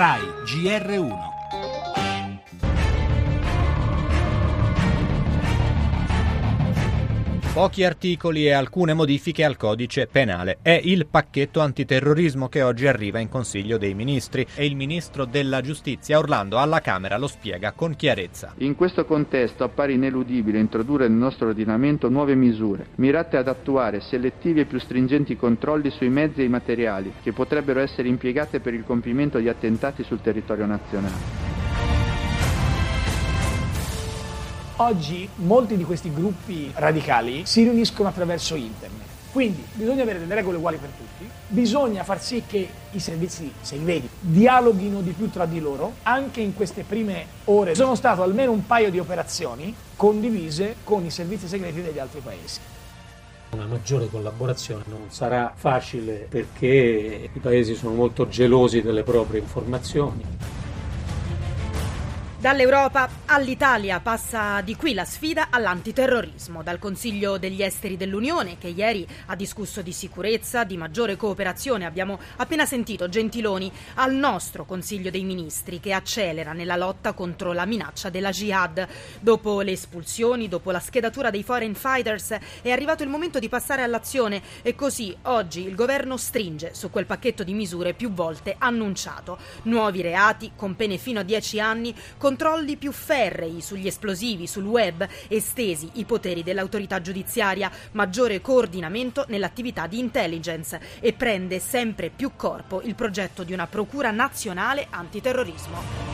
RAI GR1 Pochi articoli e alcune modifiche al codice penale. È il pacchetto antiterrorismo che oggi arriva in Consiglio dei Ministri e il Ministro della Giustizia Orlando alla Camera lo spiega con chiarezza. In questo contesto appare ineludibile introdurre nel nostro ordinamento nuove misure, mirate ad attuare selettivi e più stringenti controlli sui mezzi e i materiali che potrebbero essere impiegate per il compimento di attentati sul territorio nazionale. Oggi molti di questi gruppi radicali si riuniscono attraverso internet. Quindi bisogna avere delle regole uguali per tutti, bisogna far sì che i servizi segreti dialoghino di più tra di loro, anche in queste prime ore sono state almeno un paio di operazioni condivise con i servizi segreti degli altri paesi. Una maggiore collaborazione non sarà facile perché i paesi sono molto gelosi delle proprie informazioni. Dall'Europa all'Italia passa di qui la sfida all'antiterrorismo, dal Consiglio degli Esteri dell'Unione che ieri ha discusso di sicurezza, di maggiore cooperazione, abbiamo appena sentito Gentiloni, al nostro Consiglio dei Ministri che accelera nella lotta contro la minaccia della jihad. Dopo le espulsioni, dopo la schedatura dei foreign fighters è arrivato il momento di passare all'azione e così oggi il governo stringe su quel pacchetto di misure più volte annunciato. Nuovi reati con pene fino a 10 anni, con controlli più ferrei sugli esplosivi, sul web, estesi i poteri dell'autorità giudiziaria, maggiore coordinamento nell'attività di intelligence e prende sempre più corpo il progetto di una procura nazionale antiterrorismo.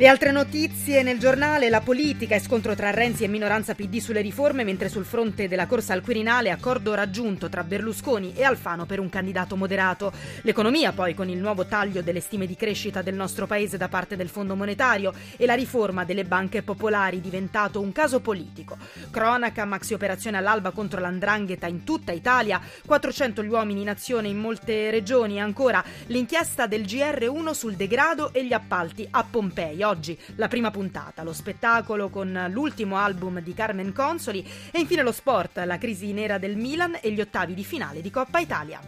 Le altre notizie nel giornale, la politica e scontro tra Renzi e minoranza PD sulle riforme, mentre sul fronte della corsa al Quirinale accordo raggiunto tra Berlusconi e Alfano per un candidato moderato. L'economia poi con il nuovo taglio delle stime di crescita del nostro paese da parte del Fondo Monetario e la riforma delle banche popolari diventato un caso politico. Cronaca, maxi operazione all'alba contro l'andrangheta in tutta Italia, 400 gli uomini in azione in molte regioni e ancora l'inchiesta del GR1 sul degrado e gli appalti a Pompei oggi la prima puntata, lo spettacolo con l'ultimo album di Carmen Consoli e infine lo sport, la crisi nera del Milan e gli ottavi di finale di Coppa Italia.